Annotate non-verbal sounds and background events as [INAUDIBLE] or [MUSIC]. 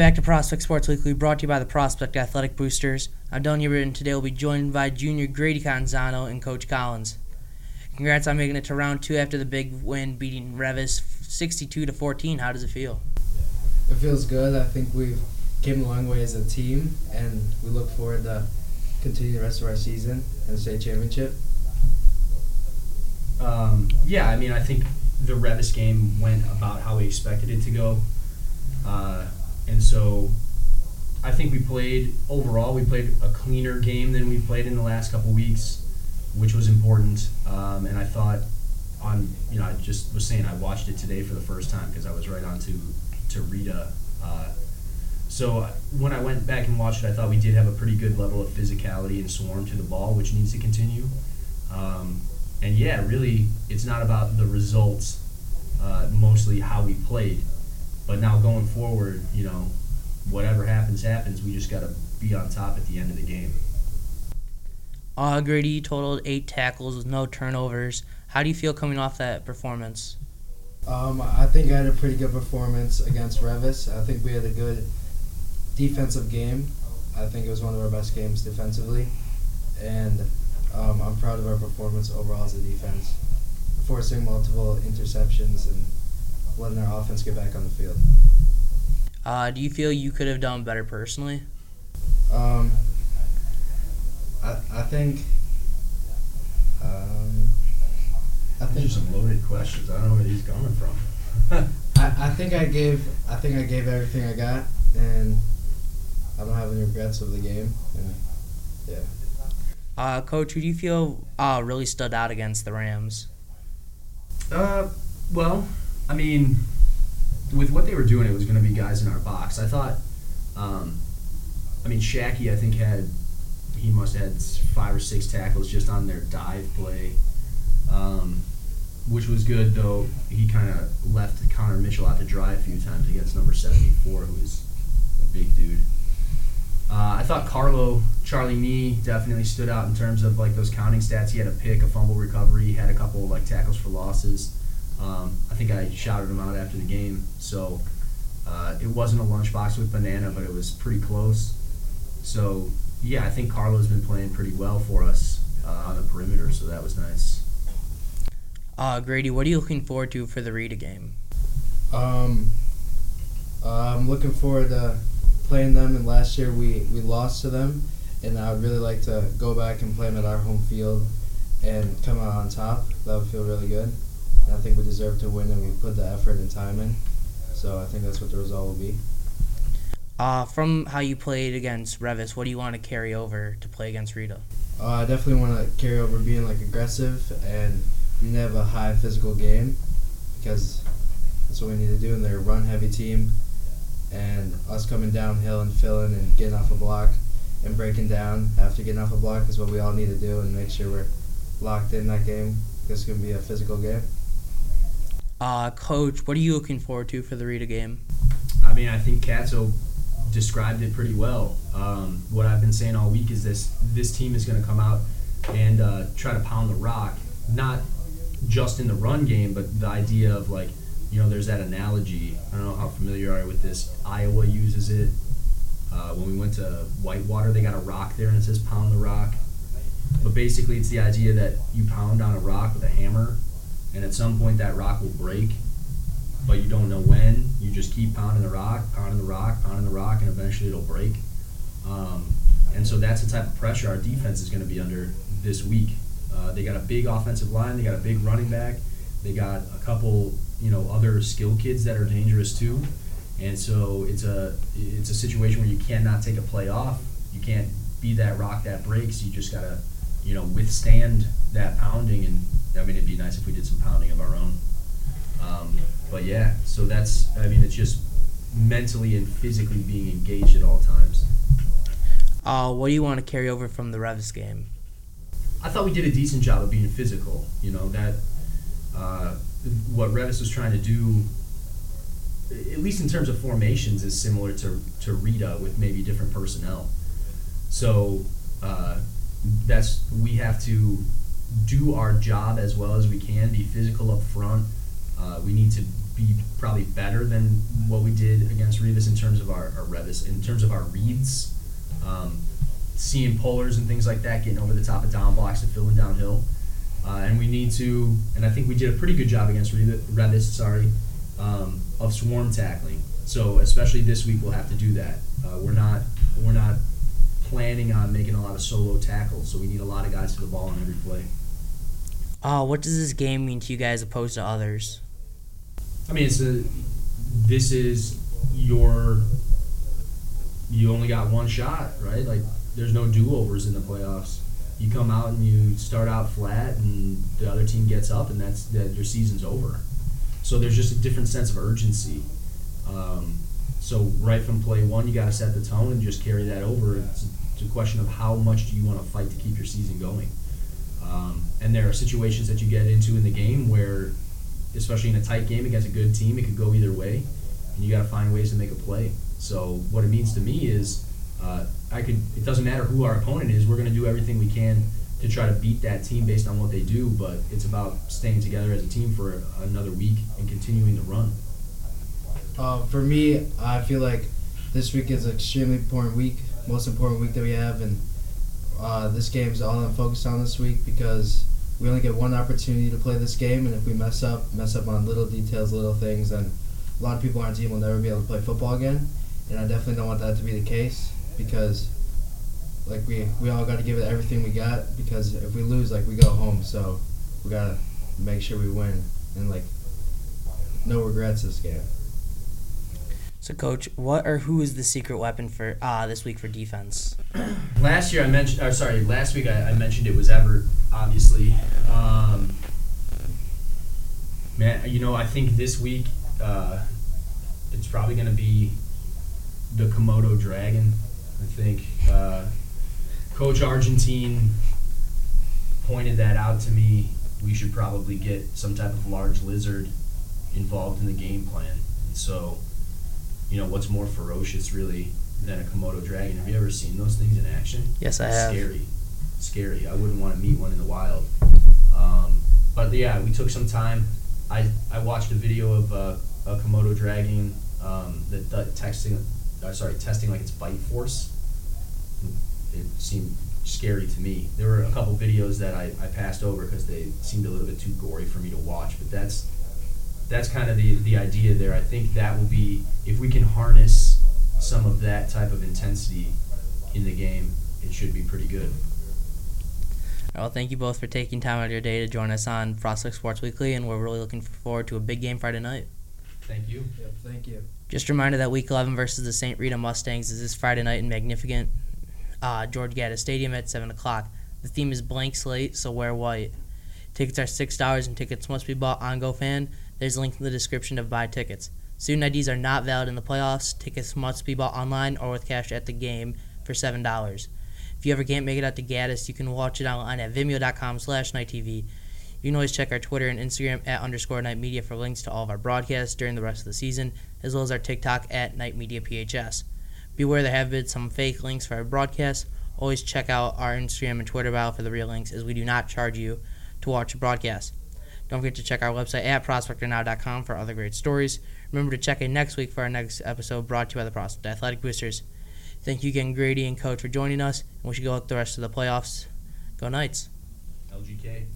Welcome back to Prospect Sports Weekly, brought to you by the Prospect Athletic Boosters. I'm Dylan Hubert, and today we'll be joined by junior Grady Canzano and Coach Collins. Congrats on making it to round two after the big win, beating Reavis 62 to 14. How does it feel? It feels good. I think we've came a long way as a team, and we look forward to continue the rest of our season and the state championship. Um, yeah, I mean, I think the Reavis game went about how we expected it to go. Uh, and so I think we played, overall, we played a cleaner game than we played in the last couple weeks, which was important. Um, and I thought, on, you know, I just was saying I watched it today for the first time because I was right on to, to Rita. Uh, so when I went back and watched it, I thought we did have a pretty good level of physicality and swarm to the ball, which needs to continue. Um, and yeah, really, it's not about the results, uh, mostly how we played. But now going forward, you know, whatever happens, happens. We just got to be on top at the end of the game. Grady totaled eight tackles with no turnovers. How do you feel coming off that performance? Um, I think I had a pretty good performance against Reavis. I think we had a good defensive game. I think it was one of our best games defensively, and um, I'm proud of our performance overall as a defense, forcing multiple interceptions and letting their offense get back on the field. Uh, do you feel you could have done better personally? Um, I, I think. Um, I think These are some loaded questions. I don't know where these coming from. [LAUGHS] I, I think I gave I think I gave everything I got, and I don't have any regrets of the game. And yeah. Uh, Coach, who do you feel uh, really stood out against the Rams? Uh, well, I mean, with what they were doing, it was going to be guys in our box. I thought, um, I mean, Shacky, I think had he must have had five or six tackles just on their dive play, um, which was good. Though he kind of left Connor Mitchell out to dry a few times against number seventy four, who is a big dude. Uh, I thought Carlo Charlie Nee definitely stood out in terms of like those counting stats. He had a pick, a fumble recovery, had a couple like tackles for losses. Um, I think I shouted him out after the game. So uh, it wasn't a lunchbox with banana, but it was pretty close. So yeah, I think Carlo's been playing pretty well for us uh, on the perimeter, so that was nice. Uh, Grady, what are you looking forward to for the Rita game? Um, uh, I'm looking forward to playing them. And last year we, we lost to them, and I would really like to go back and play them at our home field and come out on top. That would feel really good. And I think we deserve to win, and we put the effort and time in. So I think that's what the result will be. Uh, from how you played against Reavis, what do you want to carry over to play against Rita? Uh, I definitely want to carry over being like aggressive and we need to have a high physical game because that's what we need to do. And they're a run heavy team, and us coming downhill and filling and getting off a block and breaking down after getting off a block is what we all need to do and make sure we're locked in that game. It's going to be a physical game. Uh, Coach, what are you looking forward to for the Rita game? I mean, I think Katzo described it pretty well. Um, what I've been saying all week is this: this team is going to come out and uh, try to pound the rock, not just in the run game, but the idea of like, you know, there's that analogy. I don't know how familiar you are with this. Iowa uses it. Uh, when we went to Whitewater, they got a rock there and it says "pound the rock." But basically, it's the idea that you pound on a rock with a hammer, and at some point that rock will break, but you don't know when. You just keep pounding the rock, pounding the rock, pounding the rock, and eventually it'll break. Um, and so that's the type of pressure our defense is going to be under this week. Uh, they got a big offensive line. They got a big running back. They got a couple, you know, other skill kids that are dangerous too. And so it's a it's a situation where you cannot take a play off. You can't be that rock that breaks. You just gotta, you know, withstand that pounding. And I mean, it'd be nice if we did some pounding of our own. Um, but yeah, so that's I mean, it's just mentally and physically being engaged at all times. Uh, what do you want to carry over from the Reavis game? I thought we did a decent job of being physical. You know that uh, what Reavis was trying to do, at least in terms of formations, is similar to to Rita with maybe different personnel. So uh, that's we have to do our job as well as we can. Be physical up front. Uh, we need to be probably better than what we did against Reavis in terms of our, our Reavis, in terms of our reads, um, seeing pullers and things like that, getting over the top of down blocks and filling downhill. Uh, and we need to, and I think we did a pretty good job against Reavis, sorry, um, of swarm tackling. So especially this week, we'll have to do that. Uh, we're not, we're not planning on making a lot of solo tackles, so we need a lot of guys to the ball on every play. Uh, what does this game mean to you guys opposed to others? I mean, it's a. This is your. You only got one shot, right? Like, there's no do overs in the playoffs. You come out and you start out flat, and the other team gets up, and that's that. Your season's over. So there's just a different sense of urgency. Um, so right from play one, you got to set the tone and just carry that over. It's, it's a question of how much do you want to fight to keep your season going. Um, and there are situations that you get into in the game where, especially in a tight game against a good team, it could go either way, and you got to find ways to make a play. So what it means to me is, uh, I could. It doesn't matter who our opponent is. We're going to do everything we can to try to beat that team based on what they do. But it's about staying together as a team for another week and continuing to run. Uh, for me, I feel like this week is an extremely important week, most important week that we have, and uh, this game is all I'm focused on this week because we only get one opportunity to play this game, and if we mess up, mess up on little details, little things, then a lot of people on our team will never be able to play football again. And I definitely don't want that to be the case because, like we we all got to give it everything we got because if we lose, like we go home. So we gotta make sure we win and like no regrets this game. So, coach, what or who is the secret weapon for uh, this week for defense? [CLEARS THROAT] Last year I mentioned, or sorry, last week I, I mentioned it was Everett, obviously. Um, man, you know, I think this week uh, it's probably going to be the Komodo Dragon. I think uh, Coach Argentine pointed that out to me. We should probably get some type of large lizard involved in the game plan. And so you know, what's more ferocious really than a Komodo dragon? Have you ever seen those things in action? Yes, I have. Scary, scary. I wouldn't want to meet one in the wild. Um, but yeah, we took some time. I, I watched a video of uh, a Komodo dragon um, that, that texting, uh, sorry, testing like its bite force. It seemed scary to me. There were a couple videos that I, I passed over because they seemed a little bit too gory for me to watch. But that's that's kind of the, the idea there. I think that will be if we can harness some of that type of intensity in the game, it should be pretty good. Well, thank you both for taking time out of your day to join us on Prospect Sports Weekly, and we're really looking forward to a big game Friday night. Thank you. Yep, thank you. Just a reminder that Week 11 versus the St. Rita Mustangs is this Friday night in magnificent uh, George Gaddis Stadium at 7 o'clock. The theme is blank slate, so wear white. Tickets are $6 and tickets must be bought on GoFan. There's a link in the description to buy tickets. Student IDs are not valid in the playoffs. Tickets must be bought online or with cash at the game for $7. If you ever can't make it out to Gaddis, you can watch it online at vimeo.com slash knighttv. You can always check our Twitter and Instagram at underscore knight media for links to all of our broadcasts during the rest of the season, as well as our TikTok at knight media phs. Beware there have been some fake links for our broadcasts. Always check out our Instagram and Twitter bio for the real links, as we do not charge you to watch a broadcast. Don't forget to check our website at prospectornow.com for other great stories. Remember to check in next week for our next episode brought to you by the Prospect Athletic Boosters. Thank you again, Grady and Coach, for joining us, and wish you good luck the rest of the playoffs. Go Knights. LGK.